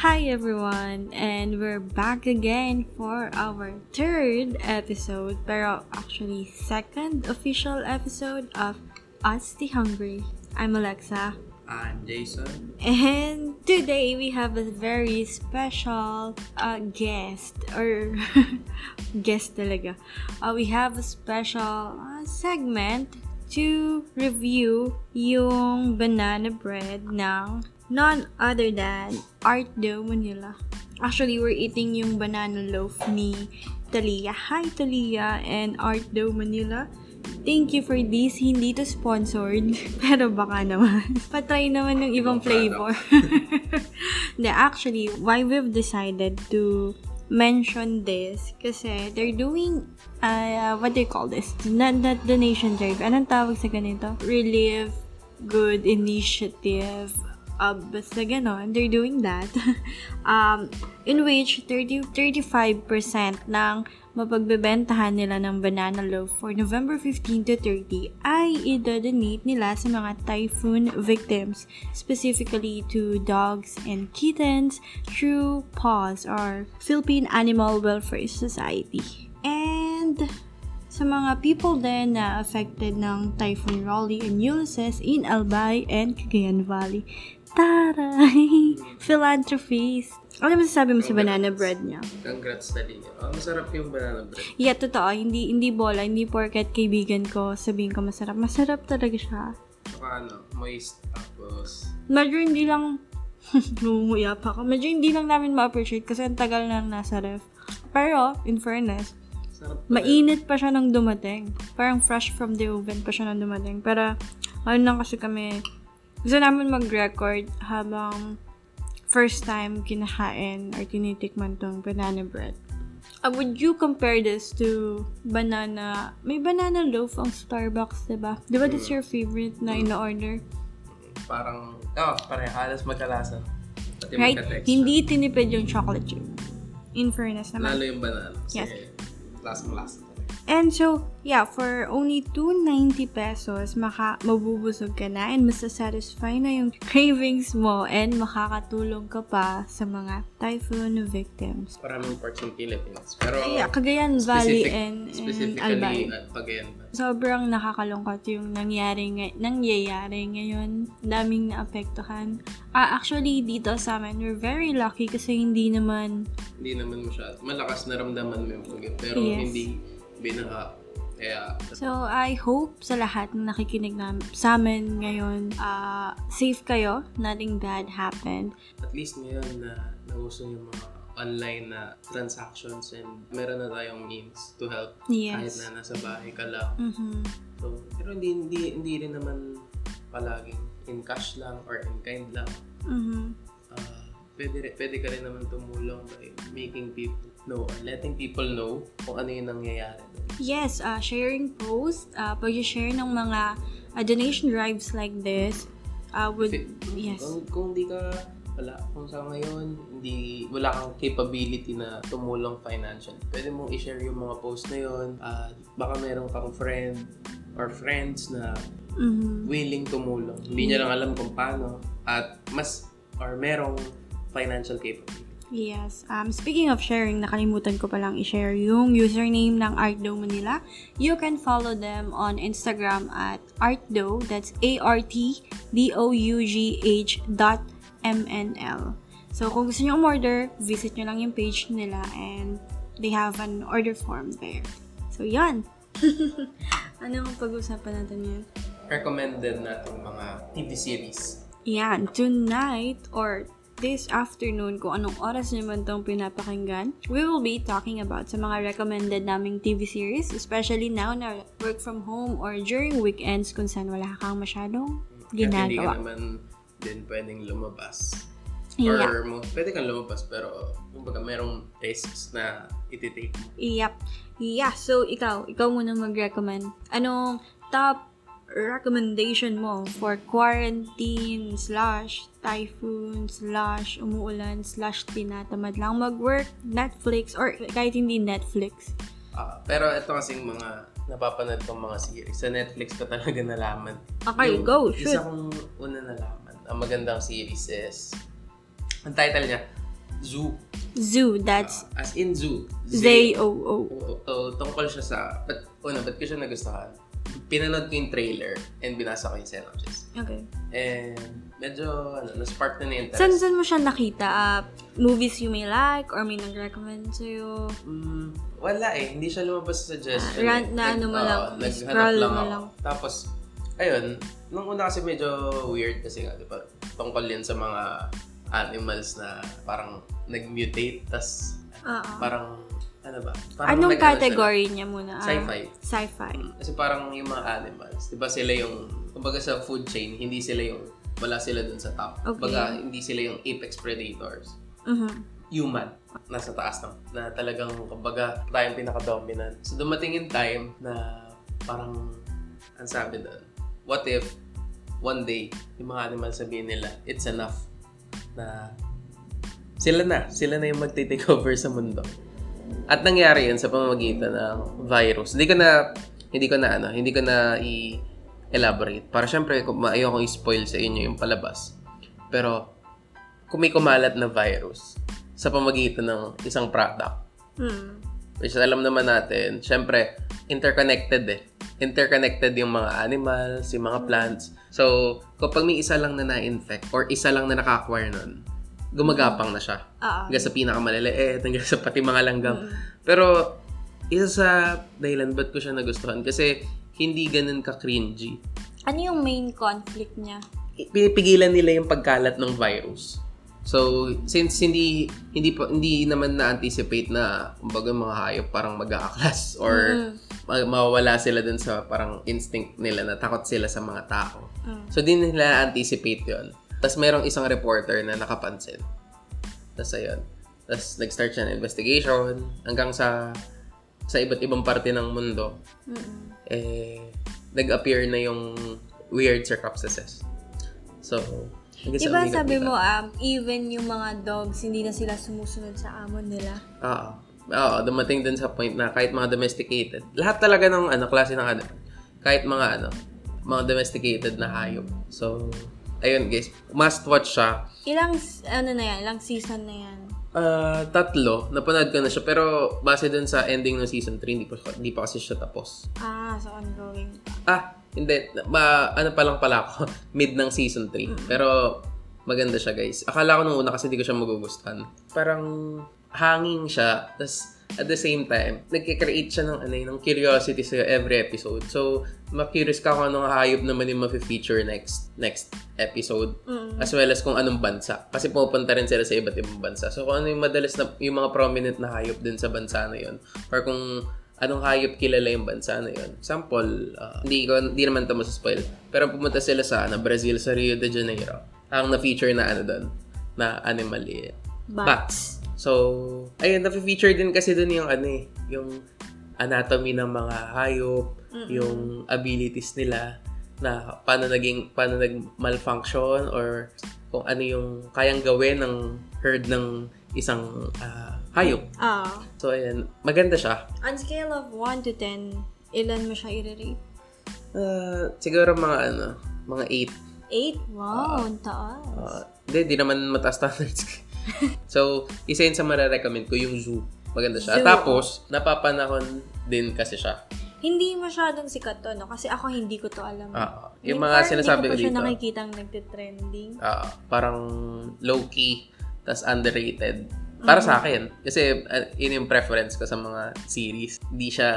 Hi everyone, and we're back again for our third episode, pero actually second official episode of Us the Hungry. I'm Alexa, I'm Jason. and today we have a very special uh, guest, or guest talaga. Uh, we have a special uh, segment to review yung banana bread ng none other than Art Dough Manila. Actually, we're eating yung banana loaf ni Talia. Hi, Talia and Art Dough Manila. Thank you for this. Hindi to sponsored. Pero baka naman. Patry naman ng ibang Ibang flavor. Hindi, actually, why we've decided to mention this kasi they're doing uh, what do you call this? Not, not donation drive. Anong tawag sa ganito? Relief Good Initiative. Uh, basta ganon, they're doing that. um, in which 30, 35% ng mapagbebentahan nila ng banana loaf for November 15 to 30 ay i-donate nila sa mga typhoon victims, specifically to dogs and kittens through PAWS or Philippine Animal Welfare Society. And sa mga people din na affected ng Typhoon Raleigh and Ulysses in Albay and Cagayan Valley. Taray! Philanthropies! Ano masasabi mo sa banana bread niya? Congrats Talia. Oh, masarap yung banana bread. Yeah, totoo. Hindi, hindi bola. Hindi porket kaibigan ko sabihin ko masarap. Masarap talaga siya. Saka ano, moist. Tapos, Medyo hindi lang... Lumumuya pa ako. Medyo hindi lang namin ma-appreciate kasi ang tagal na nasa ref. Pero, in fairness, sarap pa mainit pa siya nang dumating. Parang fresh from the oven pa siya nang dumating. Pero, ano lang kasi kami, gusto namin mag-record habang first time kinakain or tinitikman tong banana bread. Uh, would you compare this to banana... May banana loaf ang Starbucks, diba? Diba that's your favorite na in-order? Parang, oh, pare, halos magkalasa. Pati Right? Hindi tinipid yung chocolate chip. In fairness naman. Lalo yung banana. Yes. lasang-lasa talaga. And so, yeah, for only 290 pesos, maka mabubusog ka na and masasatisfy na yung cravings mo and makakatulong ka pa sa mga typhoon victims. Maraming parts ng Philippines. Pero, Yeah, Cagayan Valley and, and Albay. at Cagayan Valley. Sobrang nakakalungkot yung nangyari nangyayari ngayon. Daming naapektuhan. Ah, actually, dito sa amin, we're very lucky kasi hindi naman Hindi naman masyado. Malakas naramdaman mo yung pagod. Pero Yes. hindi binaha. Kaya, So, I hope sa lahat na nakikinig na, sa amin ngayon, ah, safe kayo. Nothing bad happened. at least ngayon na nauso yung mga online na transactions and meron na tayong means to help kahit Yes. na nasa bahay ka lang. Mhm. So, pero hindi, hindi, hindi rin naman palaging in cash lang or in kind lang. Mhm. Ah, pwede, pwede ka rin naman tumulong by making people know or letting people know kung ano yung nangyayari. Yes, uh, sharing posts, uh, pag-share ng mga uh, donation drives like this, uh, would, Fi- yes. Kung, kung di ka wala, kung sa ngayon, hindi, wala kang capability na tumulong financial. Pwede mong i-share yung mga post na yun. at baka meron kang friend or friends na Mhm. willing tumulong. Hindi niya lang alam kung paano. At mas, or merong financial capability. Yes. Um, speaking of sharing, nakalimutan ko palang i-share yung username ng Artdo Manila. You can follow them on Instagram at Artdo. That's A-R-T-D-O-U-G-H dot M-N-L. So, kung gusto nyo umorder, visit nyo lang yung page nila and they have an order form there. So, yan. ano ang pag-usapan natin yun? Recommended natin mga TV series. Yan, tonight or this afternoon, kung anong oras naman itong pinapakinggan, we will be talking about sa mga recommended naming TV series, especially now na work from home or during weekends kung saan wala kang masyadong Kahit hindi ka ginagawa. naman din pwedeng lumabas. Yeah. Or mo, pwede kang lumabas pero kumbaga merong risks na ititake mo. Yep. Yeah, so ikaw, ikaw muna mag-recommend. Anong top recommendation mo for quarantine slash typhoon slash umuulan slash tinatamad lang mag-work, Netflix, or kahit hindi Netflix? Ah, pero ito kasing mga napapanood kong mga series. Sa Netflix ko talaga nalaman. Okay, go, shoot. Isa kong una nalaman. Ang magandang series is, ang title niya, zoo. Zoo, that's Ah, as in zoo. Z-O-O. Oo. Tungkol siya sa, but, una, ba't ko siya nagustuhan? Pinanood ko yung trailer and binasa ko yung synopsis. Okay. And medyo, ano, na-spark na na interest. Saan, saan mo siya nakita? Ah, movies you may like or may nag-recommend sa'yo? Mm, wala eh. Hindi siya lumabas sa suggestion. Ah, rant na ano mo lang, naghanap scroll lang ako. lang. Tapos, ayun, nung una kasi medyo weird kasi nga, di ba? Tungkol yun sa mga animals na parang nag-mutate, tas Oo. parang, ano ba? Parang. Anong category niya muna? Ah, Sci-fi. Sci-fi. Kasi parang yung mga animals, di ba sila yung, kumbaga sa food chain, hindi sila yung, wala sila dun sa top. Okay. Kumbaga, hindi sila yung apex predators. Mhm. Human. Nasa taas lang. Na talagang, kumbaga, tayong pinaka-dominant. So, dumating yung time na parang, ang sabi doon, what if, one day, yung mga animals sabihin nila, it's enough na sila na, sila na yung magte-take over sa mundo. At nangyari yun sa pamamagitan ng virus. Hindi ko na, hindi ko na ano, hindi ko na i-elaborate. Para syempre, ayoko i-spoil sa inyo yung palabas. Pero, kung may kumalat na virus sa pamagitan ng isang product, Hmm. which alam naman natin, syempre, interconnected eh. Interconnected yung mga animals, yung mga plants. So, kapag may isa lang na na-infect or isa lang na naka-acquire nun, gumagapang na siya. Oo. Hanggang sa pinakamaliliit, hanggang sa pati mga langgam. Pero, isa sa dahilan ba't ko siya nagustuhan kasi hindi ganun ka-cringy. Ano yung main conflict niya? Pinipigilan nila yung pagkalat ng virus. So, since hindi hindi pa, hindi naman na-anticipate na kumbaga mga hayop parang mag-aaklas or Mm. ma- mawawala sila dun sa parang instinct nila na takot sila sa mga tao. Mm. So, di nila anticipate yon Tapos, merong isang reporter na nakapansin. Tapos, ayun. Tapos, nag-start siya ng investigation hanggang sa sa iba't ibang parte ng mundo. Mm-mm. Eh, nag-appear na yung weird circumstances. So, Diba sabi mo, um, even yung mga dogs, hindi na sila sumusunod sa amo nila? Oo. Oo, dumating dun sa point na kahit mga domesticated, lahat talaga ng ano, klase ng ano, kahit mga ano, mga domesticated na hayop. So, ayun guys, must watch siya. Ilang, ano na yan, ilang season na yan? Ah, tatlo, napanood ko na siya, pero base dun sa ending ng season 3, hindi pa, hindi pa kasi siya tapos. Ah, so ongoing. Ah, hindi. Ma, ano pa lang pala ako, mid ng season 3. Pero, maganda siya guys. Akala ko nung una kasi di ko siya magugustuhan. Parang, hanging siya. Tapos, at the same time, nagkikreate siya ng, ano, eh, ng curiosity sa every episode. So, ma-curious ka kung anong hayop naman yung ma-feature next next episode. Mm. As well as kung anong bansa. Kasi pupunta rin sila sa iba't ibang bansa. So, kung ano yung madalas na, yung mga prominent na hayop din sa bansa na yun. Or kung anong hayop kilala yung bansa na yun. Example, ah, hindi, ko, hindi naman ito spoil Pero pumunta sila sa ano, Brazil, sa Rio de Janeiro. Ang na-feature na ano doon, na animal eh. Bats. So, ayun, na-feature din kasi doon yung ano eh, yung anatomy ng mga hayop, yung abilities nila na paano naging paano nag-malfunction or kung ano yung kayang gawin ng herd ng isang ah, hayop. Ah. So, ayan, maganda siya. On scale of 1 to 10, ilan mo siya i-rate? Ah, siguro mga ano, mga 8. 8? Wow, ang taas. Hindi, di naman mataas standards. so, isa yun sa marirecommend ko, yung zoo. Maganda siya. Zoo. Tapos, napapanahon din kasi siya. hindi masyadong sikat to, no? Kasi ako hindi ko to alam. Ah, yung Hindi- mga sinasabi Hindi ko ko pa siya dito. nakikitang nagtitrending. Ah, parang low-key, tas underrated. Para sa akin. Kasi, uh, yun yung preference ko sa mga series. Hindi siya,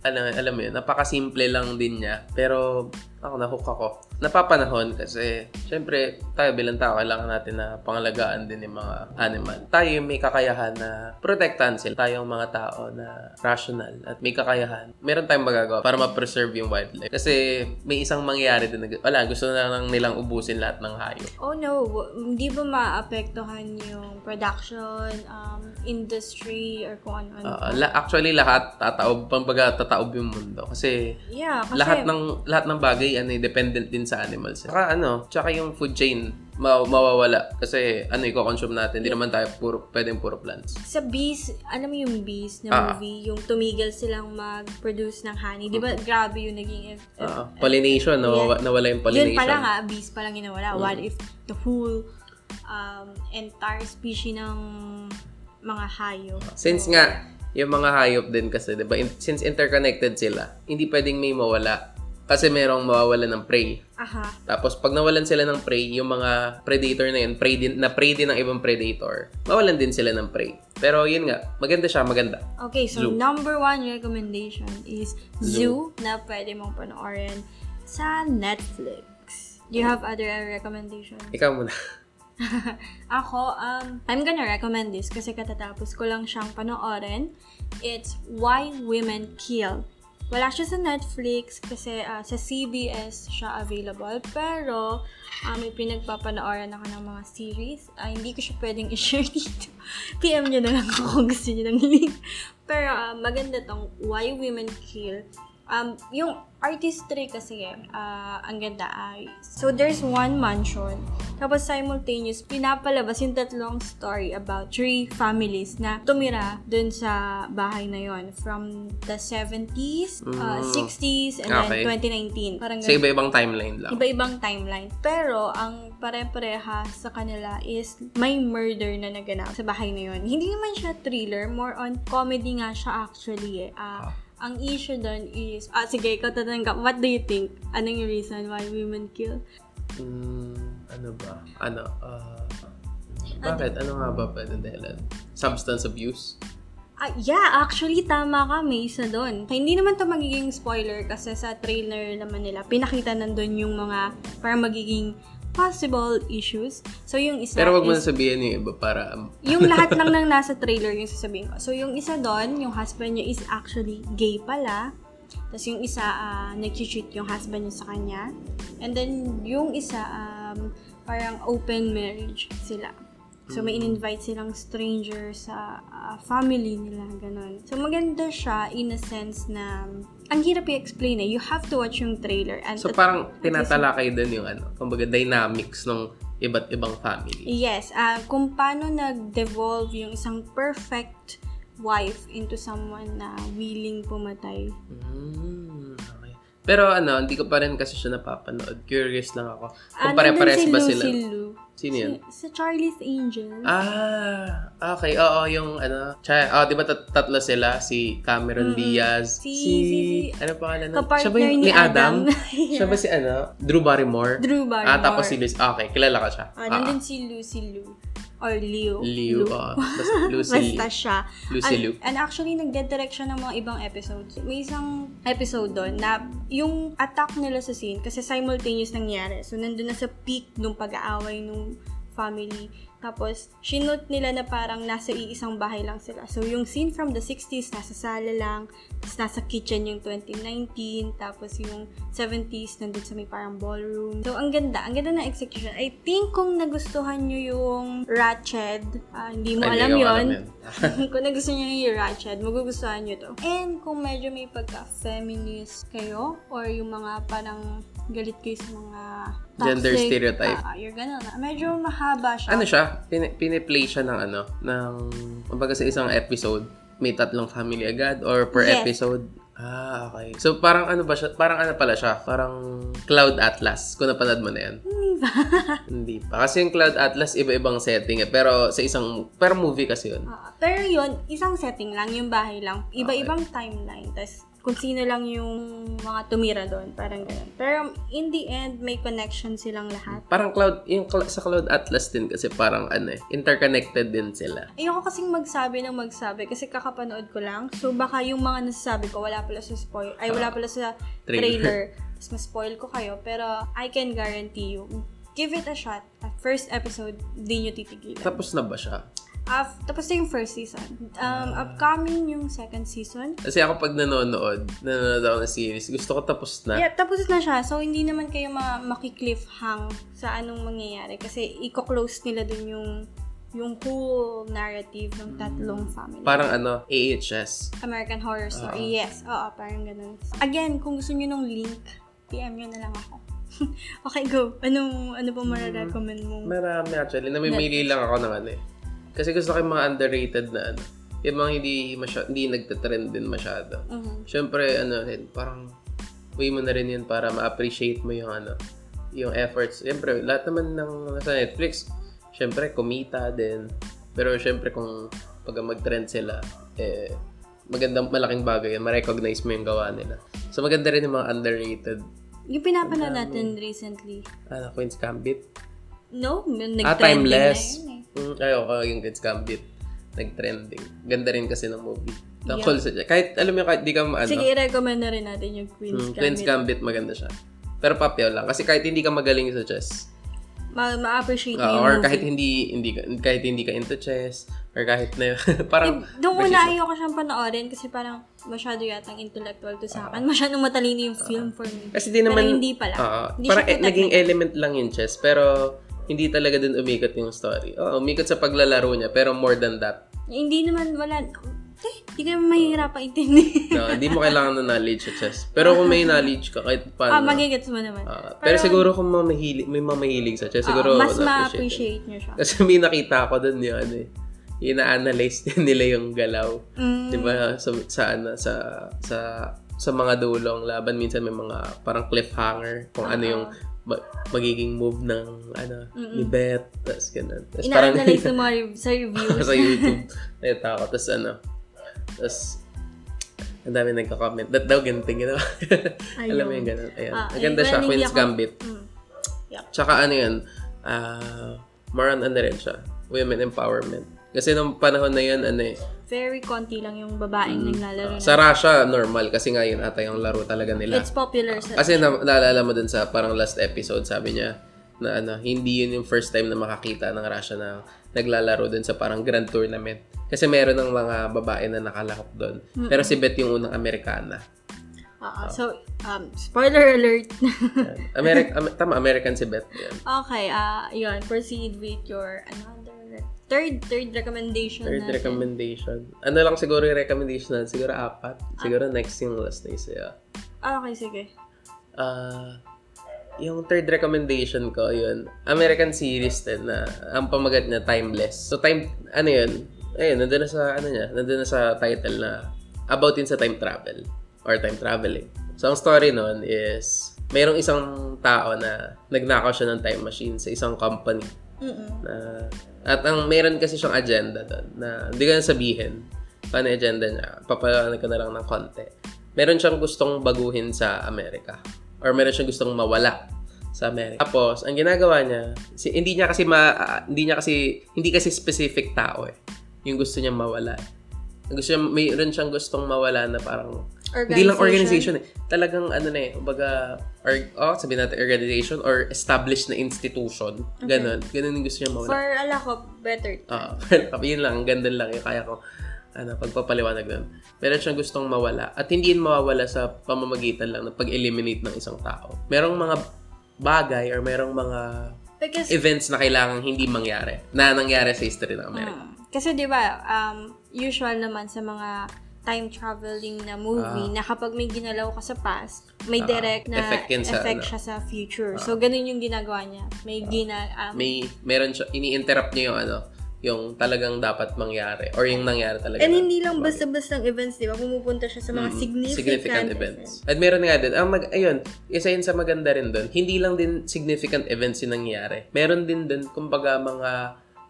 alam, alam mo yun, napakasimple lang din niya. Pero, ako, nahook ako. Napapanahon kasi, syempre, tayo bilang tao, kailangan natin na pangalagaan din yung mga animal. Tayo yung may kakayahan na protektahan sila. Tayong mga tao na rational at may kakayahan. Meron tayong magagawa para ma-preserve yung wildlife. Kasi, may isang mangyayari din. na- Wala, gusto na lang nilang ubusin lahat ng hayop. Oh no, hindi ba maapektuhan yung production, um, industry, or kung ano-ano? Ah, la- actually lahat tataob, pambaga tataob yung mundo kasi yeah, kasi... lahat ng lahat ng bagay ano eh, dependent din sa animals. Saka ano, tsaka yung food chain ma- mawawala kasi ano i-consume natin, hindi naman tayo puro pwedeng puro plants. Sa Bees, alam mo yung Bees na Ah. movie, yung tumigil silang mag-produce ng honey. Di ba grabe yung naging... eff- Ah, pollination, nawala, nawala yung pollination. Yun pa lang ah, Bees pa lang yung nawala. What if the whole um, entire species ng mga hayop. Since So, nga, yung mga hayop din kasi, di ba? In- since interconnected sila, hindi pwedeng may mawala. Kasi merong mawawalan ng prey. Aha. Tapos, pag nawalan sila ng prey, yung mga predator na yun, prey din, na prey din ng ibang predator, mawalan din sila ng prey. Pero yun nga, maganda siya, maganda. Okay, so Zoo. number one recommendation is Zoo. Zoo, na pwede mong panoorin sa Netflix. Do you have other recommendations? Ikaw muna. Ako, um, I'm gonna recommend this kasi katatapos ko lang siyang panoorin. It's Why Women Kill. Wala siya sa Netflix kasi ah, sa CBS siya available. Pero, ah, may pinagpapanooran ako ng mga series. Ah, hindi ko siya pwedeng i-share dito. PM nyo na lang ako kung gusto nyo ng link. Pero, ah, maganda tong Why Women Kill. Um, yung artistry kasi, ah, ang ganda ay, so there's one mansion, tapos simultaneous, pinapalabas yung tatlong story about three families na tumira dun sa bahay na yon from the 70s, ah, Mm. 60s, and Okay. then 2019. Parang Sa iba-ibang timeline lang. iba-ibang timeline. Pero, ang pare-pareha sa kanila is may murder na naganap sa bahay na yun. Hindi naman siya thriller, more on comedy nga siya actually eh. Ah, Ang issue doon is, ah sige, ikaw tatanggap, what do you think? Anong yung reason why women kill? Mm, ano ba? Ano? ah, bakit? Ano nga ba pwede dahilan? Substance abuse? Ah, yeah, actually, tama ka, may isa doon. Hindi naman to magiging spoiler kasi sa trailer naman nila, pinakita nandun yung mga parang magiging possible issues. So, yung isa Pero wag mo na sabihin yung iba para... um, yung lahat lang ng nasa trailer yung sasabihin ko. So, yung isa doon, yung husband niya is actually gay pala. Tapos yung isa, uh, nag-cheat yung husband niya sa kanya. And then, yung isa, um, parang open marriage sila. So, may in-invite silang stranger sa ah, family nila, ganun. So, maganda siya in a sense na ang hirap i-explain eh. You have to watch yung trailer. And So at- parang tinatalakay din yung ano, kumbaga dynamics ng iba't ibang family. Yes, ah kung paano nag-devolve yung isang perfect wife into someone na willing pumatay. Mm, okay. Pero ano, hindi ko pa rin kasi siya napapanood. Curious lang ako. Ah, Kung pare-pares nandun si ba sila? Si Lou. Sino yun? Si- sa Charlie's Angel. Ah, okay. Oo, yung ano, cha, oh, di ba tat- tatlo sila? Si Cameron Diaz. Si- si- ano pangalan? nun? kapartner Siya ba yung ni Adam? Adam. Siya ba si ano? Drew Barrymore? Drew Barrymore. Ah, tapos si Luis. Okay, kilala ka siya. Ah, nandun si Lou, si Lou. Or Leo. Liu. oo. Basta Lucy. Basta siya. Lucy and, Liu. and actually, nagde-direct siya ng mga ibang episodes. May isang episode doon na yung attack nila sa scene, kasi simultaneous nangyari. So, nandun na sa peak nung pag-aaway nung family. Tapos, shinote nila na parang nasa iisang bahay lang sila. So, yung scene from the 60s, nasa sala lang. Tapos, nasa kitchen yung 2019. Tapos, yung 70s, nandun sa may parang ballroom. So, ang ganda. Ang ganda ng execution. I think kung nagustuhan nyo yung Ratched, ah, hindi mo Ay, alam alam kung nagustuhan nyo yung Ratched, magugustuhan nyo to. And kung medyo may pagka-feminist kayo, or yung mga parang galit kayo sa mga toxic, Gender stereotype. ah, you're gonna, medyo mahaba siya. ano siya? Pin- piniplay siya ng ano? Ng, kumbaga sa isang episode, may tatlong family agad? Or per Yes. episode? Ah, okay. So, parang ano ba siya? Parang ano pala siya? Parang Cloud Atlas. Kung napanood mo na yan. Hindi ba? Hindi pa. Kasi yung Cloud Atlas, iba-ibang setting eh. Pero sa isang, pero movie kasi yun. Ah, pero yun, isang setting lang, yung bahay lang. Iba-ibang timeline. Tapos, kung sino lang yung mga tumira doon. Parang ganun. Pero, in the end, may connection silang lahat. Parang Cloud, yung cl- sa Cloud Atlas din kasi parang ano eh, interconnected din sila. Ayoko kasing magsabi ng magsabi kasi kakapanood ko lang. So, baka yung mga nasasabi ko, wala pala sa spoil, ay wala pala sa Trailer. trailer. Tapos, ma-spoil ko kayo. Pero, I can guarantee you, give it a shot. At first episode, di nyo titigilan. Tapos na ba siya? Af, tapos na yung first season. Um, upcoming yung second season. Kasi ako pag nanonood, nanonood ako ng series, gusto ko tapos na. Yeah, tapos na siya. So, hindi naman kayo ma- makikliffhang sa anong mangyayari. Kasi, i-close nila dun yung yung whole narrative ng tatlong family. Parang ano, AHS. American Horror Ah. Story. yes. Oo, parang ganun. Again, kung gusto nyo ng link, PM nyo na lang ako. okay, go. Anong, ano po mararecommend mo? Marami actually. Namimili lang ako ng ano eh. Kasi gusto ko yung mga underrated na ano. Yung mga hindi, masya, hindi nagtatrend din masyado. Mhm. Siyempre, ano rin, parang way mo na rin yun para ma-appreciate mo yung ano, yung efforts. Siyempre, lahat naman ng sa Netflix, syempre, kumita din. Pero syempre, kung pag mag-trend sila, eh, magandang malaking bagay yan. Ma-recognize mo yung gawa nila. So, maganda rin yung mga underrated. Yung pinapanood natin recently. Ano, Queen's Gambit? No, yung Ah, nag-trending Timeless. na yun eh. Mm, ay, oo, yung Queen's Gambit. Nag-trending. Ganda rin kasi ng movie. Tungkol sa Kahit, alam mo, kahit di ka maano. Sige, i-recommend na rin natin yung Queen's Mm, Gambit. Queen's Gambit, maganda siya. Pero papel lang. Kasi kahit hindi ka magaling sa chess, Ma- ma-appreciate mo yung or kahit hindi hindi ka, kahit hindi ka into chess, or kahit na parang Doon basic una ayoko siyang panoorin kasi parang masyado yatang intellectual to sa akin. Masyadong matalino yung film for me. Kasi di naman Pero hindi pala. Oo. Hindi parang siya eh, too naging element lang yung chess pero hindi talaga din umikot yung story. Oo, umikot sa paglalaro niya pero more than that. Hindi naman, wala. Eh, hindi ka naman mahihirapan intindihin. No, hindi mo kailangan ng knowledge sa chess. Pero kung may knowledge ka kahit ah, paano. magigets mo naman. ah, pero, siguro kung mamahilig, may mamahilig sa chess, siguro Oo, mas ma-appreciate niyo siya. Kasi may nakita ko doon ano eh. Ina-analyze din nila yung galaw. Mm. 'Di ba? Sa sa ano sa sa sa mga dulong laban minsan may mga parang cliffhanger kung ano yung ma- magiging move ng ano ni Beth tapos ganun. Tapos Ina-analyze ng mga rev- sa reviews. sa YouTube. Nakita ko. Tapos ano, tapos ang dami nagka-comment. That daw ganting, ginawa. Alam mo yung ganun. Ayan. Ah, Maganda ayun, siya, Queen's ako- Gambit. Mm. Tsaka ano yun, ah, more on ano rin siya, women empowerment. Kasi nung panahon na yun, ano eh, Very konti lang yung babaeng naglalaro na. sa Russia, normal. Kasi nga yun ata yung laro talaga nila. It's popular sa... Kasi na, naalala mo dun sa parang last episode, sabi niya, na ano, hindi yun yung first time na makakita ng Russia na naglalaro dun sa parang grand tournament. Kasi meron ng mga babae na nakalahok doon. Pero si Beth yung unang Amerikana. Ah, so, um, spoiler alert. Yan. Ameri- Am- tama, American si Beth. Yan. okay, ah, yun. Proceed with your another... Third, third recommendation Third natin. recommendation. Ano lang siguro yung recommendation natin? Siguro apat. Siguro next yung last na isa. Ah, okay, sige. Ah, yung third recommendation ko, yun, American series din na ang pamagat niya, Timeless. So, time, ano yun, ayun, nandun na sa, ano niya, nandun na sa title na about in sa time travel or time traveling. So, ang story nun is, mayroong isang tao na nagnakaw siya ng time machine sa isang company Mm-mm. na at ang meron kasi siyang agenda doon na hindi ko na sabihin paano agenda niya. Papalanan ko na lang ng konti. Meron siyang gustong baguhin sa Amerika or meron siyang gustong mawala sa Amerika. Tapos, ang ginagawa niya, si, hindi niya kasi ma, ah, hindi niya kasi hindi kasi specific tao eh. Yung gusto niya mawala. Gusto niya, mayroon siyang gustong mawala na parang hindi lang organization eh. Talagang ano na eh, kumbaga, or, oh, sabihin natin organization or established na institution. Ganon. Ganon yung gusto niya mawala. For a lack of better Oo. yun lang, ang ganda lang. Yung kaya ko, ano, pagpapaliwanag nun. Meron siyang gustong mawala. At hindi yun mawawala sa pamamagitan lang ng pag-eliminate ng isang tao. Merong mga bagay or merong mga Because, events na kailangang hindi mangyari. Na nangyari sa history ng Amerika. Mm. kasi di ba um, usual naman sa mga time traveling na movie na kapag may ginalaw ka sa past, may Ah, direct na effect effect, sa, ano. siya sa future. so, ganun yung ginagawa niya. May gina... Um, May, meron siya, ini-interrupt niya yung ano, yung talagang dapat mangyari or yung nangyari talaga. and hindi lang basta-bastang events, di ba? Pumupunta siya sa mga significant, significant events. At meron nga din, ang mag, ayun, isa yun sa maganda rin doon, hindi lang din significant events yung nangyari. Meron din doon, kumbaga, mga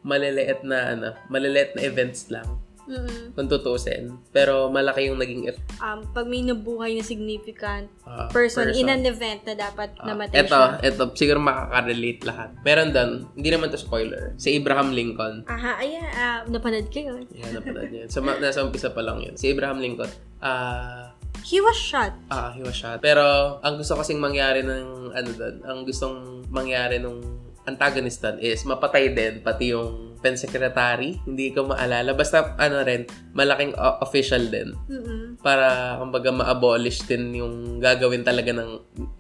maliliit na, ano, maliliit na events lang, Mm-mm. kung tutusin. Pero malaki yung naging effect. Um, pag may nabuhay na significant Ah, person, in person. an event na dapat namatay Ito, siya. ito, siguro makaka-relate lahat. Meron doon, hindi naman to spoiler, si Abraham Lincoln. Aha, ayan, ah, napanood ko yun. Yan, napanood yun. Ma- nasa umpisa pa lang yun. Si Abraham Lincoln, ah, He was shot. Ah, he was shot. Pero, ang gusto kasing mangyari ng, ano doon, ang gustong mangyari nung antagonist doon is mapatay din pati yung pen secretary. Hindi ko maalala. Basta, ano rin, malaking o- official din. Mm-mm. Para, kumbaga, ma-abolish din yung gagawin talaga ng,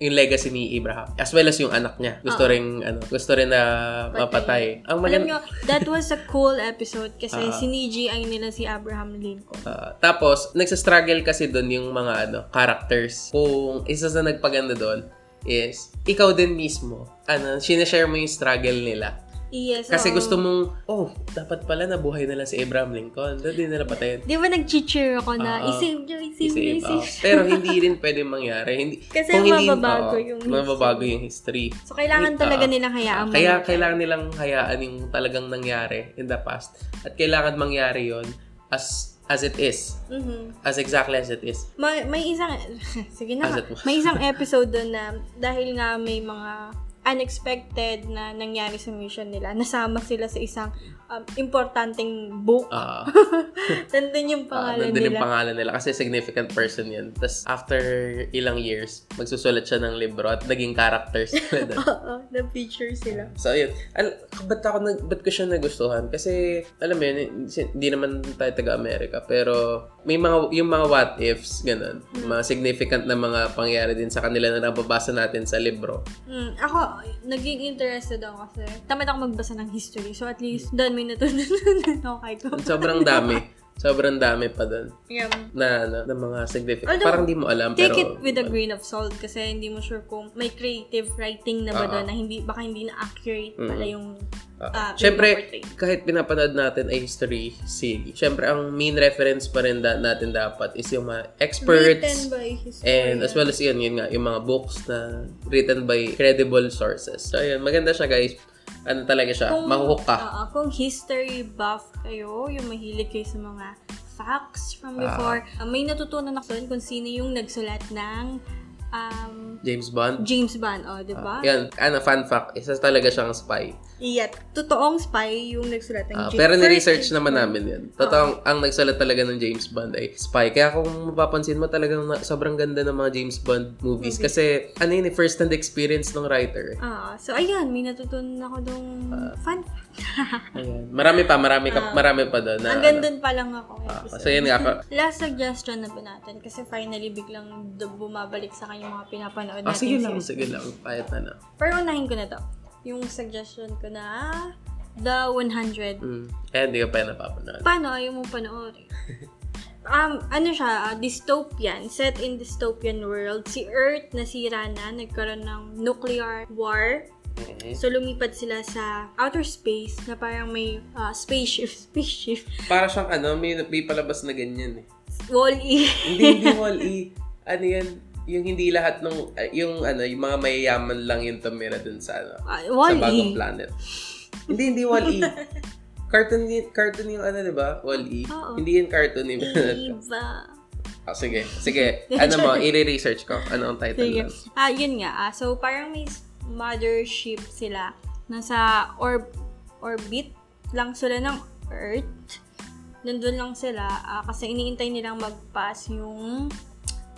yung legacy ni Abraham. As well as yung anak niya. Gusto rin, ano, gusto rin na mapatay. Ang Alam maganda, nyo, that was a cool episode kasi Ah. sinigi nila si Abraham Lincoln. Ah, tapos, nagsastruggle kasi doon yung mga ano, characters. Kung isa sa nagpaganda doon is, ikaw din mismo, ano, sinashare mo yung struggle nila. Yes, Kasi oo. gusto mong, oh, dapat pala nabuhay nila si Abraham Lincoln. Dapat din nila patayin. Di ba nag-cheer ako na, Oo. i-save nyo, i-save nyo, Isave. Pero hindi rin pwede mangyari. Hindi, Kasi mababago yung history. Mababago yung history. So, kailangan Hindi- talaga oo. nilang hayaan Kaya mamatay. kailangan nilang hayaan yung talagang nangyari in the past. At kailangan mangyari yon as as it is. Mhm. As exactly as it is. May, may isang, sige na may isang episode doon na dahil nga may mga unexpected na nangyari sa mission nila, nasama sila sa isang um, importanteng book. Ah, Nandun yung ah, pangalan nandun yung nila. pangalan nila kasi significant person yan. Tapos after ilang years, magsusulat siya ng libro at naging characters sila doon. Oo, na-feature sila. So, ayun. Al- ba't, ako nag, ba't ko siya nagustuhan? Kasi, alam mo yun, hindi naman tayo taga-Amerika, pero may mga, yung mga what ifs, ganun. Mga significant na mga pangyayari din sa kanila na nababasa natin sa libro. Mm, ako, naging interested ako kasi tamad ako magbasa ng history. So, at least, doon may natutunan ako kahit. Sobrang dami. Sobrang dami pa doon Yeah. na, na, na mga significant. Although, Parang di mo alam, Take pero... it with a grain of salt kasi hindi mo sure kung may creative writing na ba Oo. doon na hindi, baka hindi na accurate pala yung Ah, ah, Siyempre, kahit pinapanood natin ay history silly. Siyempre, ang main reference pa rin da- natin dapat is yung mga experts. Written by historian. And as well as yun, yun nga, yung mga books na written by credible sources. So, ayun, maganda siya guys. Ano talaga siya, mahuhook ka. Oo, kung history buff kayo, yung mahilig kayo sa mga facts from Ah. before, ah, may natutunan ako doon kung sino yung nagsulat ng um, James Bond. James Bond, oh, di ba? Yan, ano, fun fact, isa talaga siyang spy. Yeah, totoong spy yung nagsulat ng Ah, James pero ni-research naman namin yun. Totoong, ang nagsalat talaga ng James Bond ay spy. Kaya kung mapapansin mo talagang na, sobrang ganda ng mga James Bond movies. Kasi, ano yun, eh, first-hand experience ng writer. Ah, so ayun, may natutunan ako dong Ah. fun. Ayan. Marami pa, marami, ka, marami pa doon. Na, Hanggang ano. doon pa lang ako. Episode. so, yun nga. ka- Last suggestion na ba natin? Kasi finally, biglang bumabalik sa kanya mga pinapanood Ah, natin. sige lang, sige lang. Payat na na. Pero unahin ko na to. Yung suggestion ko na The 100. Mm. Eh, hindi ko pa yan napapanood. Paano ayaw mo panoorin? Um, ano siya, ah, dystopian, set in dystopian world. Si Earth nasira na, nagkaroon ng nuclear war. Mhm. So, lumipat sila sa outer space na parang may ah, spaceship, spaceship, Para siyang ano, may, may palabas na ganyan eh. wall-e. hindi, hindi wall-e. Ano yan? Yung hindi lahat ng, ah, yung ano, yung mga mayayaman lang yung tumira dun sa ano, Ah, sa bagong planet. hindi, hindi wall-e. cartoon, cartoon yung ano, di ba? Wall-E. Oo. Hindi yung cartoon yung Diba? Ah, sige, sige. Ano mo, i-research ko. Ano ang title Sige. lang? Ah, yun nga. Ah, so, parang may mothership sila. Nasa orb orbit lang sila ng Earth. Nandun lang sila ah, kasi iniintay nilang mag-pass yung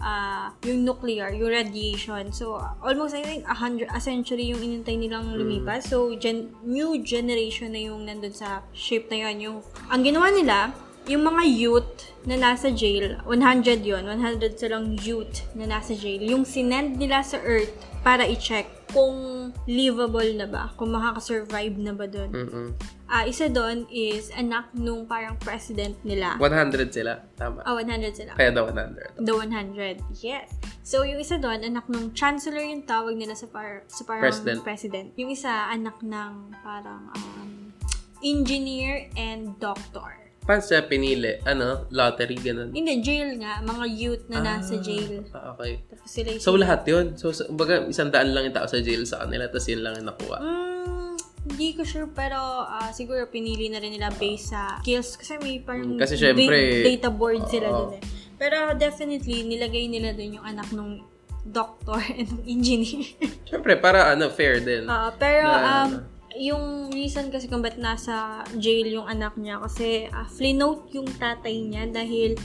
ah, yung nuclear, yung radiation. So, almost I think a hundred, a century yung inintay nilang lumipas. So, gen, new generation na yung nandun sa ship na yun. Yung, ang ginawa nila, yung mga youth na nasa jail, 100 yon 100 silang youth na nasa jail, yung sinend nila sa Earth para i-check kung livable na ba, kung makakasurvive na ba doon. Mm-mm. Ah, isa doon is anak nung parang president nila. 100 sila. Tama. Ah, 100 sila. Kaya daw 100. The 100. Yes. So, yung isa doon, anak nung chancellor yung tawag nila sa, par, sa parang President. president. Yung isa, anak ng parang um, engineer and doctor. Paano siya pinili? Ano? Lottery, ganun. Hindi, jail nga. Mga youth na nasa jail. Ah, okay. Tapos sila yung So, lahat yun. So, kumbaga, isang daan lang yung tao sa jail sa kanila, tapos yun lang yung nakuha. Mm, hindi ko sure, pero ah, siguro pinili na rin nila based sa skills. Kasi may parang kasi syempre, da- data board sila oo. dun eh. Pero definitely, nilagay nila dun yung anak nung doctor and engineer. Siyempre, para ano, fair din. Ah, pero Na- um, yung reason kasi kung ba't nasa jail yung anak niya kasi uh, flinote yung tatay niya dahil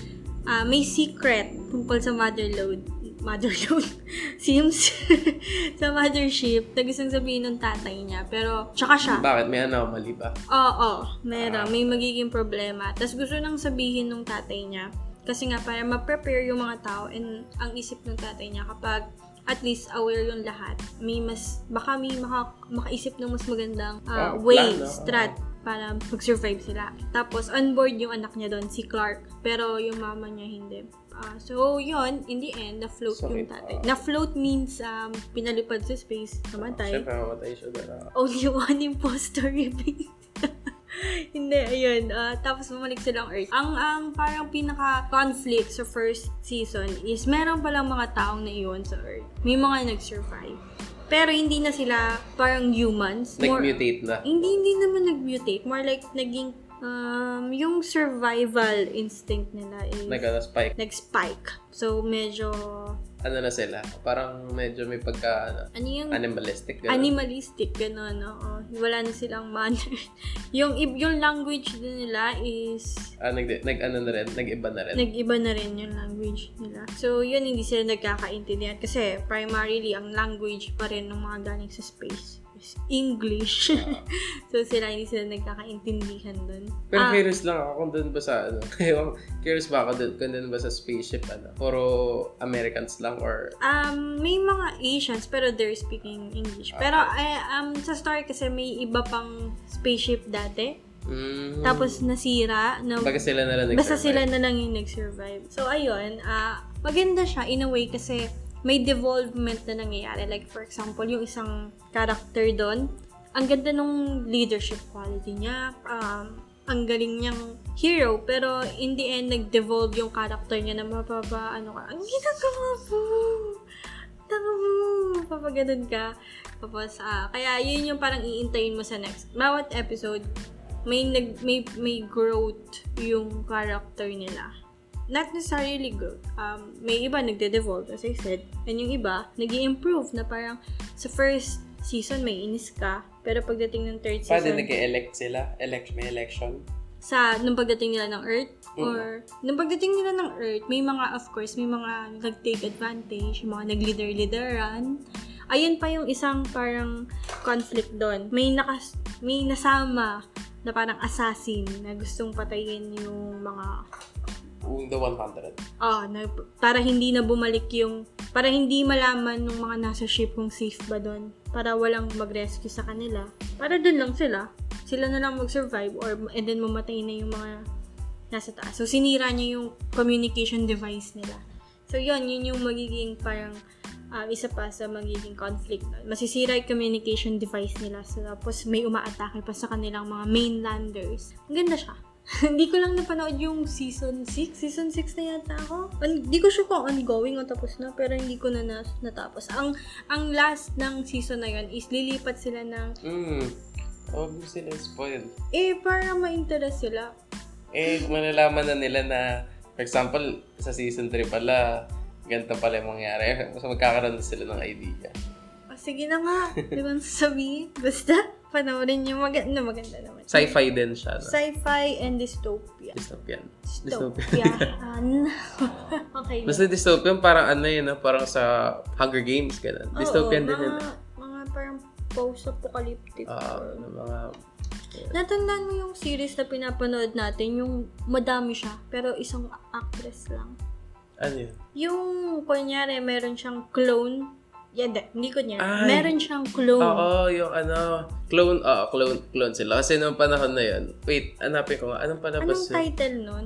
ah, may secret tungkol sa motherload motherload Sims sa mothership na gustong sabihin ng tatay niya pero tsaka siya Bakit? May anomaly ba? Oo, meron. May magiging problema. Tapos gusto nang sabihin nung tatay niya. Kasi nga, para ma-prepare yung mga tao and ang isip ng tatay niya kapag at least aware yung lahat, may mas, baka may maka, makaisip ng mas magandang ah, Ah, way, plano. strat, para mag-survive sila. Tapos, on board yung anak niya doon, si Clark. Pero yung mama niya hindi. Ah, so, yun, in the end, na-float yung Sakit. tatay. Na-float means um, pinalipad sa space, namatay. Siyempre, mamatay siya. Pero, Only one imposter remains. Hindi, ayun. ah, tapos bumalik silang Earth. Ang, ang parang pinaka-conflict sa first season is meron palang mga taong naiwan sa Earth. May mga nag-survive. Pero hindi na sila parang humans. Nag-mutate na. hindi, hindi naman nag-mutate. More like naging, um, yung survival instinct nila is Nag-spike. nag-spike. So, medyo, Ano na sila? Parang medyo may pagka, ano, ano yung animalistic. Ganun. animalistic, gano'n, oo. Wala na silang manner. yung, ib- yung language din nila is, ah, nag, nag, ano na rin, nag-iba na rin. nag-iba na rin yung language nila. So, yun, hindi sila nagkakaintindihan. Kasi, primarily, ang language pa rin ng mga galing sa space is English. so, sila, hindi sila nagkakaintindihan dun. Pero Ah, curious lang ako kung doon ba sa, ano, curious ba ako doon, kung doon ba sa spaceship, ano, puro Americans lang or, Um, may mga Asians, pero they're speaking English. Pero, eh, um, sa story kasi may iba pang spaceship dati. mm, Tapos, nasira. Na, baga sila na lang basta nag-survive. sila na lang yung nag-survive. So, ayun. ah maganda siya in a way kasi may development na nangyayari. Like, for example, yung isang character doon, ang ganda nung leadership quality niya. Um, ang galing niyang hero, pero in the end, nag-devolve yung character niya na mapapa, ano ka, ang ginagawa po! Tanga mo! Papaganon ka. Tapos, ah, kaya yun yung parang iintayin mo sa next. Bawat episode, may nag may may growth yung character nila. Not necessarily growth. Um, may iba nagde-devolve, as I said. And yung iba, nag improve na parang sa first season may inis ka, pero pagdating ng third Paano season, nag-elect sila? Elect, may election? sa nung pagdating nila ng Earth or nung pagdating nila ng Earth may mga of course may mga nag-take advantage yung mga nag-leader-leaderan ayun pa yung isang parang conflict doon may nakas may nasama na parang assassin na gustong patayin yung mga The 100. ah na, para hindi na bumalik yung para hindi malaman ng mga nasa ship kung safe ba doon para walang mag-rescue sa kanila para doon lang sila sila na lang mag-survive or and then mamatay na yung mga nasa taas. So, sinira niya yung communication device nila. So, yun, yun yung magiging parang um, isa pa sa magiging conflict. Masisira yung communication device nila. So, tapos may umaatake pa sa kanilang mga mainlanders. Ang ganda siya. Hindi ko lang napanood yung season 6. Season 6 na yata ako. Hindi ko sure kung ongoing o tapos na, pero hindi ko na natapos. Ang ang last ng season na yun is lilipat sila ng, Hmm. Huwag mo sila spoil. eh, para ma-interest sila. Eh, malalaman na nila na, for example, sa season 3 pala, ganito pala yung mangyari. So, magkakaroon na sila ng idea. Sige na nga. Di ba sabihin? Basta, panoorin niyo. Maganda, maganda naman. Sci-fi din siya. No? Sci-fi and dystopia. Dystopian. Dystopian. okay. Basta dystopian, parang ano yun, no? parang sa Hunger Games, gano'n. Oo, Dystopian din yun. mga, mga parang post-apocalyptic. Ah, or- ano, mga... Natandaan mo yung series na pinapanood natin, yung madami siya, pero isang actress lang. Ano yun? Yung, kunyari, meron siyang clone. Yan, yeah, hindi kunyari. Ay. Meron siyang clone. Oo, yung ano, clone, ah, clone, clone sila. Kasi noong panahon na yun, wait, hanapin ko nga, anong palabas Anong yun? title nun?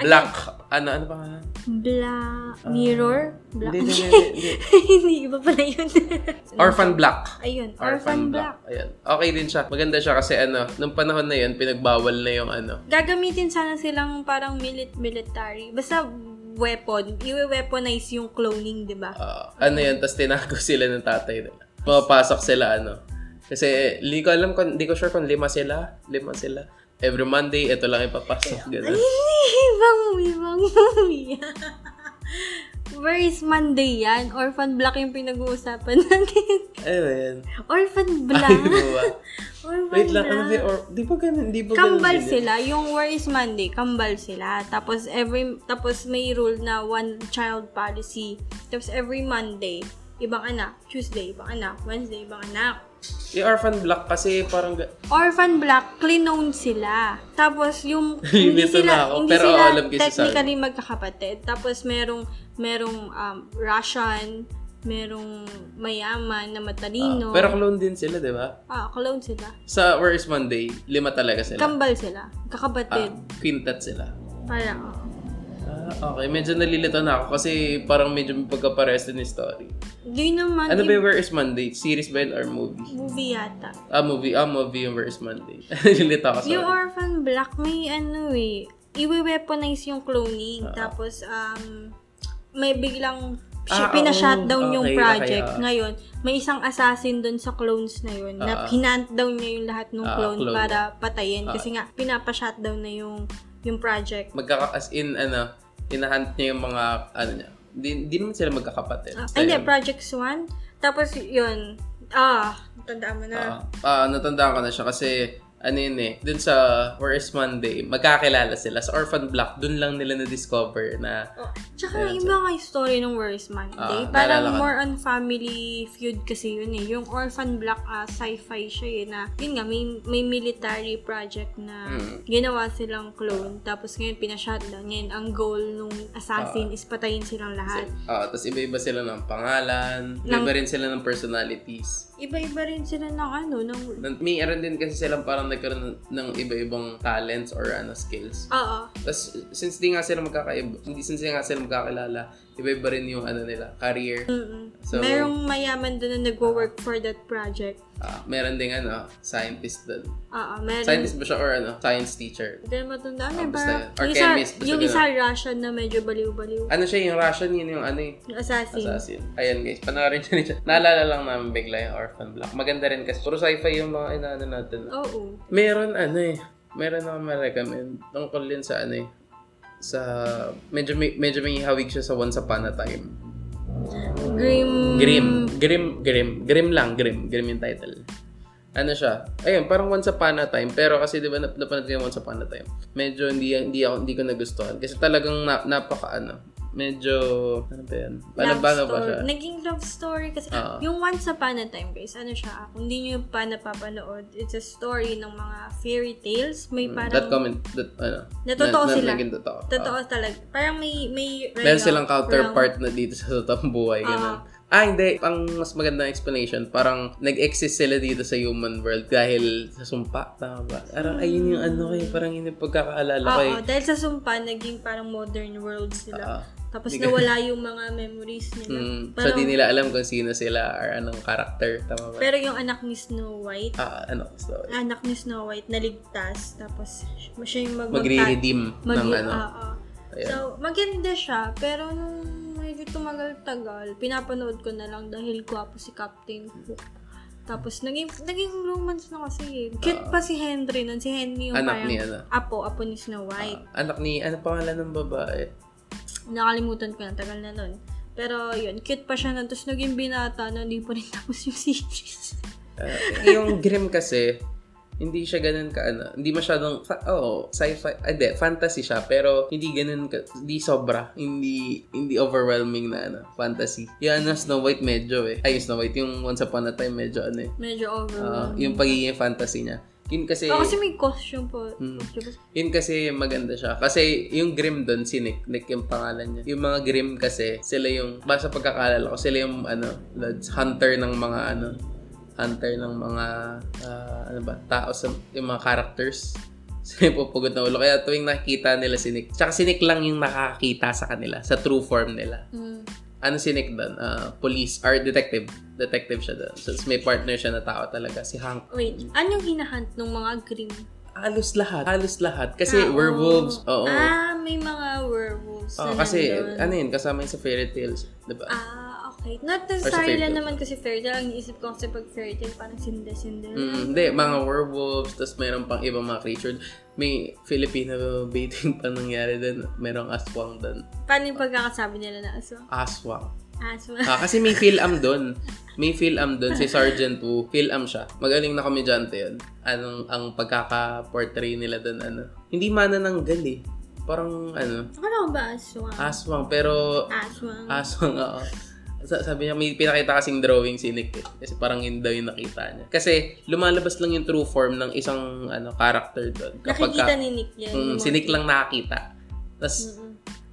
Black, ano, ano pa nga? Black Mirror? Black Hindi, hindi, hindi, hindi. Iba pala yun. Orphan Black. Ayun, Orphan, Black. Ayan. Okay din siya. Maganda siya kasi ano, nung panahon na yun, pinagbawal na yung ano. Gagamitin sana silang parang milit military. Basta weapon. I-weaponize yung cloning, di ba? ah, ano yun, tapos tinago sila ng tatay nila. Pumapasok sila, ano. Kasi, hindi ko alam hindi ko sure kung lima sila. Lima sila. Every Monday, ito lang ipapasok. Ay, Ganun. ibang movie, ibang movie. Where is Monday yan? Orphan Black yung pinag-uusapan natin. Ano yan? Orphan Ay, Black. di ba? Orphan Wait lang, ano ba, or, di ba ganun, di ba ganun Kambal din yun? sila. Yung Where is Monday, kambal sila. Tapos every tapos may rule na one child policy. Tapos every Monday, ibang anak. Tuesday, ibang anak. Wednesday, ibang anak. Yung Orphan Black kasi parang, ga- Orphan Black, clinone sila. Tapos yung hindi na sila ako, hindi pero sila alam ko yung technically magkakapatid. Tapos merong merong um, Russian, merong mayaman na matalino. ah, pero clone din sila, di ba? ah, clone sila. Sa Where is Monday, lima talaga sila. Kambal sila. ah, Kakapatid. quintet sila. Parang, oh. Okay, medyo nalilito na ako kasi parang medyo may pagkapares din yung story. Di naman. Ano ba yung Where is Monday? Series ba yun or movie? movie yata. Ah, movie. Ah, movie yung Where is Monday. Nalilito ako, sorry. Yung Orphan Black, may ano eh, iwe-weaponize yung cloning. Tapos, um, may biglang Ah, pina-shutdown oo. yung Okay, project. okay, ah. Ngayon, may isang assassin doon sa clones na yun na Ah. hinant down niya yung lahat ng Ah, clone, clone. para patayin. Ah. Kasi nga, pinapa-shutdown na yung yung project. Magkaka, as in, ano, hinahunt niya yung mga, ano niya. Di, di naman sila magkakapatid. Ay, hindi, yun. Project Swan. Tapos, yun, ah, tandaan mo na. Ah, ah, natandaan ko na siya kasi ano yun eh, dun sa Where is Monday, magkakilala sila. Sa Orphan Black, dun lang nila na-discover na Oh, tsaka Ayan, iba nga yung story ng Worst Monday. Ah, Parang more on family feud kasi yun eh. Yung Orphan Black ah, sci-fi siya eh na yun nga may, may military project na Mm. ginawa silang clone tapos ngayon pinashutdown. Ngayon ang goal nung assassin is patayin silang lahat. Ah, tapos iba-iba sila ng pangalan, Ng- iba rin sila ng personalities. Iba-iba rin sila ng ano, ng... May aran din kasi silang parang nagkaroon ng, ng iba-ibang talents or ano skills. Oo. Tapos since di nga sila magkakaiba, hindi since di nga sila magkakilala, iba-iba rin yung ano nila, career. Mm-mm. So- Merong mayaman doon na nagwo-work for that project. Ah, meron ding ano, scientist doon. Oo, meron. Scientist ba siya or ano, science teacher? Hindi na matandaan Ah, eh. basta. Or yung isa, chemist, basta yung ganun. isa Russian na medyo baliw-baliw. Ano siya yung Russian, yun yung ano eh. Yung assassin. Assassin. Ayan guys, panoorin siya. Naalala lang namin bigla yung Orphan Black. Maganda rin kasi. Puro sci-fi yung mga inaano natin. Oo. Meron ano eh. Meron ako ma-recommend. Tungkol din sa ano eh. Sa, medyo may, medyo may hawig siya sa Once Upon a Time. Grim. Grim. Grim, grim. Grim lang, grim. Grim yung title. Ano siya? Ayun, parang Once Upon a Time. Pero kasi di ba nap- napanood ko yung Once Upon a Time. Medyo hindi, hindi, ako, hindi ko nagustuhan. Kasi talagang na, napaka ano. Medyo, ano ba yan? Paano, love paano ba story. siya? Naging love story kasi. Oo. yung Once Upon a Time, guys, ano siya, kung hindi nyo pa napapanood, it's a story ng mga fairy tales. May parang... Mm, That comment, that, ano, Na totoo na, sila. Na, naging totoo. Totoo talaga. Parang may... may Ah. meron silang counterpart na dito sa totoong buhay. Ganun. ah, hindi. Ang mas magandang explanation, parang nag-exist sila dito sa human world dahil sa sumpa. Tama ba? Parang ayun yung ano kayo, parang yun yung pagkakaalala ko. Oo, eh. dahil sa sumpa, naging parang modern world sila. Ah. Tapos Hindi nawala yung mga memories nila. Mm, so, Pero, di nila alam kung sino sila or anong character. Tama ba? pero yung anak ni Snow White, ah, ano, so, anak ni Snow White naligtas tapos siya yung mag magre-redeem mag- ng ano. oo. Ayan. So, maganda siya, pero nung medyo tumagal-tagal, pinapanood ko na lang dahil gwapo si Captain Hook. Tapos, naging, naging romance na kasi eh. Cute pa si Henry nun. Si Henry yung Ah. Anak parang ni ano? apo, apo ni Snow White. Ah, anak ni, ano pangalan ng babae? Nakalimutan ko na, tagal na nun. Pero yun, cute pa siya nun. Tapos naging binata na hindi pa rin tapos yung series. Ah, yung Grimm kasi, hindi siya ganun ka ano, hindi masyadong fa- oh, sci-fi, hindi, fantasy siya pero hindi ganun ka, hindi sobra, hindi hindi overwhelming na ano, fantasy. Yung ano, Snow White medyo eh. Ay, Snow White, yung Once Upon a Time medyo ano eh. Medyo ah, overwhelming. yung pagiging fantasy niya. Yun kasi, oh, kasi may costume po. Hmm. Costume. yun kasi maganda siya. Kasi yung Grimm doon, si Nick, Nick yung pangalan niya. Yung mga Grimm kasi, sila yung, basta pagkakalala ko, sila yung ano, hunter ng mga ano, hunter ng mga, ah, ano ba, tao sa, yung mga characters. Sila yung pupugot na ulo. Kaya tuwing nakikita nila si Nick, tsaka si Nick lang yung nakakita sa kanila, sa true form nila. Mm. Ano si Nick doon? Ah, police, or detective. Detective siya doon. So, may partner siya na tao talaga, si Hank. Wait, anong hinahunt ng mga Grimm? Halos lahat. Halos lahat. Kasi Ah, werewolves. Oo. Ah, may mga werewolves na kasi nandun. ano yun, kasama yun sa fairy tales, di ba? Ah, okay. Not necessarily lang naman kasi fairy tale. Ang isip ko kasi pag fairy tale, parang sinde-sinde. Mm, hindi, mga werewolves, tapos mayroon pang ibang mga creature. May Filipino baiting pa nangyari doon. Mayroong aswang doon. Paano yung pagkakasabi nila na aso? Aswang. Aso. Ah, kasi may Phil-am doon. May Phil-am doon. Si Sergeant Wu. Phil-am siya. Magaling na komedyante yun. Anong, ang pagkaka-portray nila doon, ano. Hindi manananggal eh. Parang, ano, Ano ba aswang? aswang. Pero, Aswang. Aswang, oo. Sa- Sabi niya, may pinakita kasing drawing si Nick eh. Kasi parang yun daw yung nakita niya. Kasi lumalabas lang yung true form ng isang ano character doon. Nakikita ni Nick yan. Mm, si Nick lang nakakita. Tapos, Mm-mm.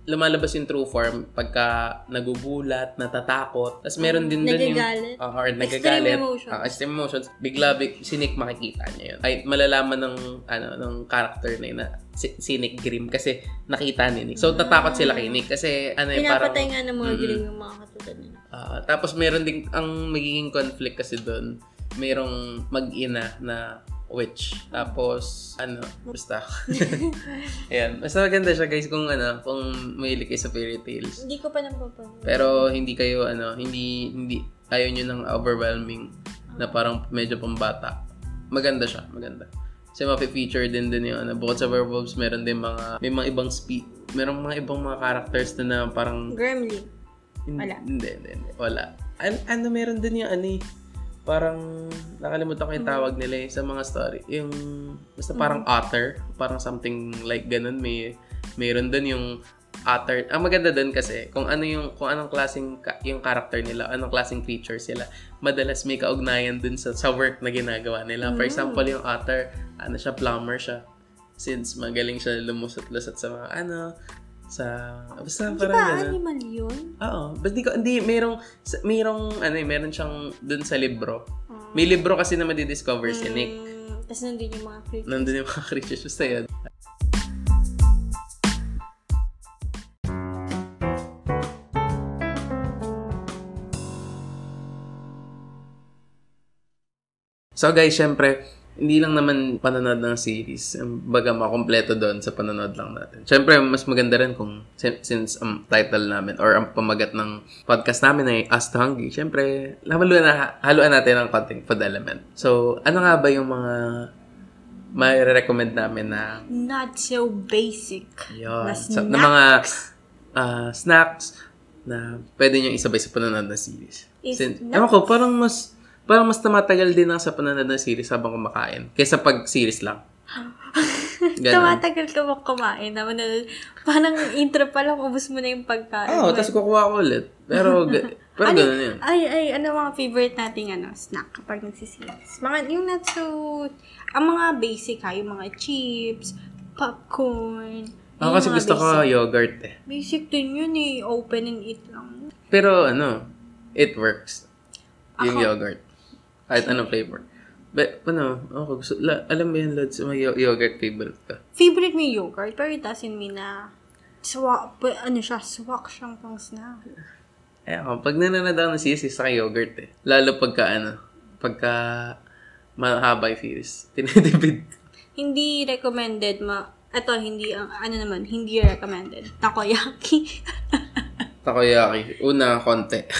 Lumalabas yung true form pagka nagugulat, natatakot. Tapos meron din dun yung... Nagagalit. Uh, or Extreme nagagalit. emotions. Ah, extreme emotions. Bigla, big, si Nick makikita niya yun. Ay, malalaman ng, ano, ng character na yun na si, si Nick Grimm kasi nakita ni Nick. So, tatakot sila kay Nick kasi ano yung parang... Pinapatay nga ng mga Mm-mm. giling yung mga katulad nila. Ah, tapos meron din, ang magiging conflict kasi doon, merong mag-ina na witch. Tapos, ano, basta. Ayan. Basta maganda siya guys kung ano, kung mahilig kayo sa fairy tales. Hindi ko pa napapanood. Pero hindi kayo, ano, hindi, hindi, ayaw nyo ng overwhelming na parang medyo pambata. Maganda siya, maganda. Kasi mafe-feature din din yung ano, bukod sa werewolves, meron din mga, may mga ibang speed, meron mga ibang mga characters na, na parang Gremlin. Wala. Hindi, hindi, hindi. Wala. An- ano, meron din yung ano eh, parang, nakalimutan ko yung tawag nila eh, sa mga story. Yung, basta parang otter, parang something like ganun. May, meron din yung otter. Ang maganda dun kasi, kung ano yung, kung anong klaseng, yung character nila, anong klaseng creature sila, madalas may kaugnayan dun sa, sa work na ginagawa nila. For example, yung otter, ano siya, plumber siya. Since magaling siya lumusot-lusot sa mga ano, sa, basta Di parang ba animal yun? Oo. Basta di ko, hindi, merong, merong, ano eh, meron siyang dun sa libro. Ah. May libro kasi na madidiscover si Nick. Mm, Tapos nandun yung mga creatures. Nandun yung mga creatures. Basta yun. So guys, syempre, hindi lang naman panonood ng series. Um, Baga makompleto doon sa panonood lang natin. Syempre, mas maganda rin kung sin- since ang title namin or ang pamagat ng podcast namin ay Us to Hungry. Syempre, haluan, na, haluan natin ng konting food element. So, ano nga ba yung mga may recommend namin na Not so basic. yun, Na sa, na mga ah, snacks na pwede nyo isabay sa panonood ng series. Is Sin- snacks? ewan ko, parang mas parang mas tumatagal din ang sa panonood ng series habang kumakain kaysa pag series lang. Tumatagal ka ba kumain? Na, parang intro pa lang, ubus mo na yung pagkain. Oo, oh, tapos kukuha ko ulit. Pero, pero Ano- ganun yun. Ay, ay, ano mga favorite nating ano, snack kapag nagsisilis? Mga, yung not so, ang mga basic ha, yung mga chips, popcorn. Ako yung kasi gusto ko basic. yogurt eh. Basic din yun eh, open and eat lang. Pero ano, it works. Yung Ako- yogurt. Kahit anong flavor. But, ano, ako gusto, la, alam mo yun, Lods, may yo- yogurt favorite ka. Favorite mo yung yogurt, pero it doesn't mean na swak, ano siya, swak siyang pang snack. Eh ako, pag nananood ako ng series, sa yogurt eh. Lalo pagka ano, pagka mahaba yung series. Tinitipid. Hindi recommended ma, eto, hindi, ang ano naman, hindi recommended. Takoyaki. Takoyaki. Una, konti.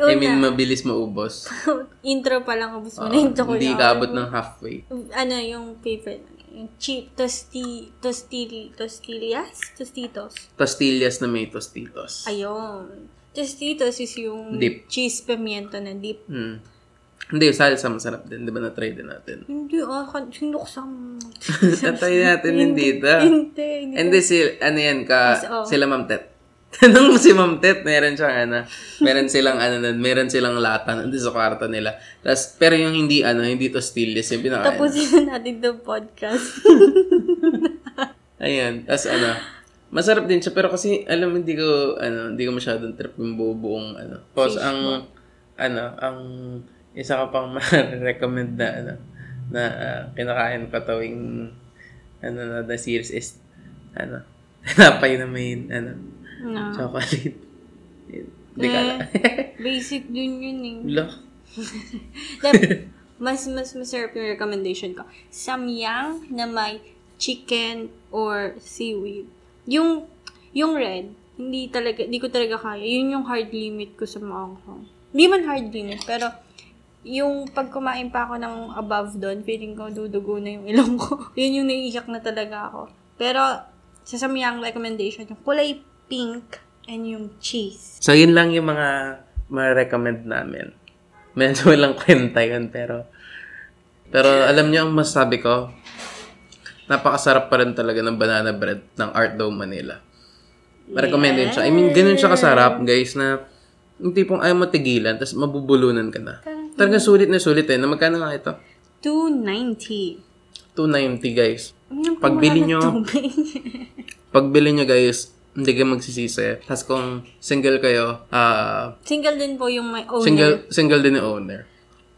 I mean, mabilis maubos. Intro pa lang, ubus mo Oo, na yung takoyaki. hindi kaabot ng halfway. ano yung favorite yung cheap tosti tosti tostillas tostitos Tostillas na may tostitos. ayun tostitos is yung Dip. cheese pimiento na dip Hmm. Hindi, salsa masarap din. Di ba na-try din natin? hindi ah sinuksan Na-try natin din dito. hindi hindi Hindi, si, ano yan, ka, oh. sila Ma'am Tet. Tanong mo si Ma'am Tet, meron siyang ano, meron silang ano meron silang lata nandun sa kwarto nila. Tapos, pero yung hindi ano, hindi tostillas, yung pinakain. tapusin na natin the podcast Ayan, tapos ano, masarap din siya, pero kasi, alam, hindi ko, ano, hindi ko masyadong trip yung buo buong, ano. Tapos, ang, ano, ang, isa ka pang ma-recommend na, ano, na ah, kinakain ko tuwing, ano, na, na series is, ano, tinapay na may, ano, no. chocolate. Hindi Eh. basic din yun eh. Then, mas mas masarap yung recommendation ko. Samyang na may chicken or seaweed. Yung yung red, hindi talaga hindi ko talaga kaya. Yun yung hard limit ko sa maanghang. Hindi man hard limit, pero yung pag kumain pa ako ng above doon, feeling ko dudugo na yung ilong ko. yun yung naiiyak na talaga ako. Pero sa samyang recommendation, yung kulay pink and yung cheese. So, yun lang yung mga ma-recommend namin. Medyo walang kwenta yun, pero... Pero alam niyo ang masabi ko, napakasarap pa rin talaga ng banana bread ng Art Dome Manila. Ma-recommend din siya. I mean, ganun siya kasarap, guys, na yung tipong ayaw mo tigilan, tapos mabubulunan ka na. Talagang sulit na sulit eh. Na magkano nga ito? 290. 290, guys. Pagbili nyo-. Pagbili nyo, guys, hindi kayo magsisisi. Tapos kung single kayo, ah, Single din po yung may owner. single, single din yung owner.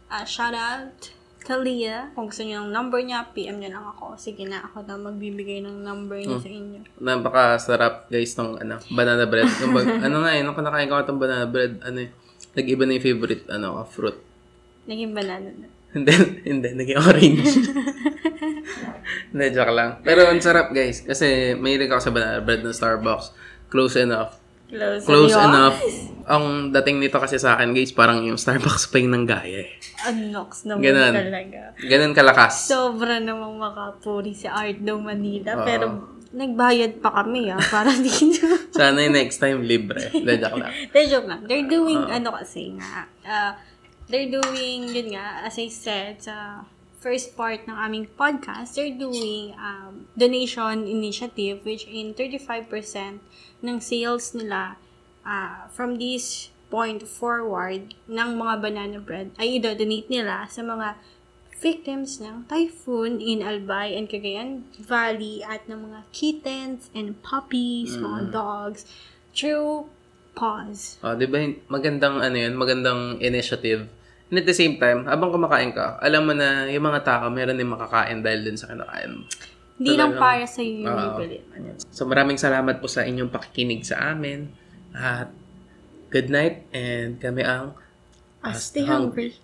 Ah, shout out Kalia. Kung gusto niyo ng number niya, PM niyo lang ako. Sige na, ako na magbibigay ng number niya Hmm. sa inyo. Napakasarap guys ng ano, banana bread. Yung bag- ano nga eh, nung kinakain ko itong banana bread, ano eh, nag-iba na yung favorite ano, fruit. Naging banana na. Hindi, hindi, naging orange. hindi, joke lang. Pero ang sarap guys, kasi mahilig ako sa banana bread ng Starbucks. Close enough. Close, Close enough. Ang dating nito kasi sa akin guys, parang yung Starbucks pa yung nanggaya eh. Anox naman Ganun. talaga. Ganun kalakas. Sobra namang makapuri si Art Dome Manila. Oo. Pero nagbayad pa kami ah, para dito. Sana yung next time libre. Hindi, joke lang. De, joke lang. They're doing, ano kasi nga, uh, they're doing, yun nga, as I said, sa first part ng aming podcast, they're doing um, donation initiative which in 35% ng sales nila uh, from this point forward ng mga banana bread ay i-donate nila sa mga victims ng typhoon in Albay and Cagayan Valley at ng mga kittens and puppies, mga dogs through pause. Oh, 'di ba? Magandang ano 'yun, magandang initiative. And at the same time, habang kumakain ka, alam mo na yung mga tao meron din makakain dahil dun sa kinakain. Hindi lang para sa iyo yung bibili. So maraming salamat po sa inyong pakikinig sa amin. At good night and kami ang Ah, stay hungry.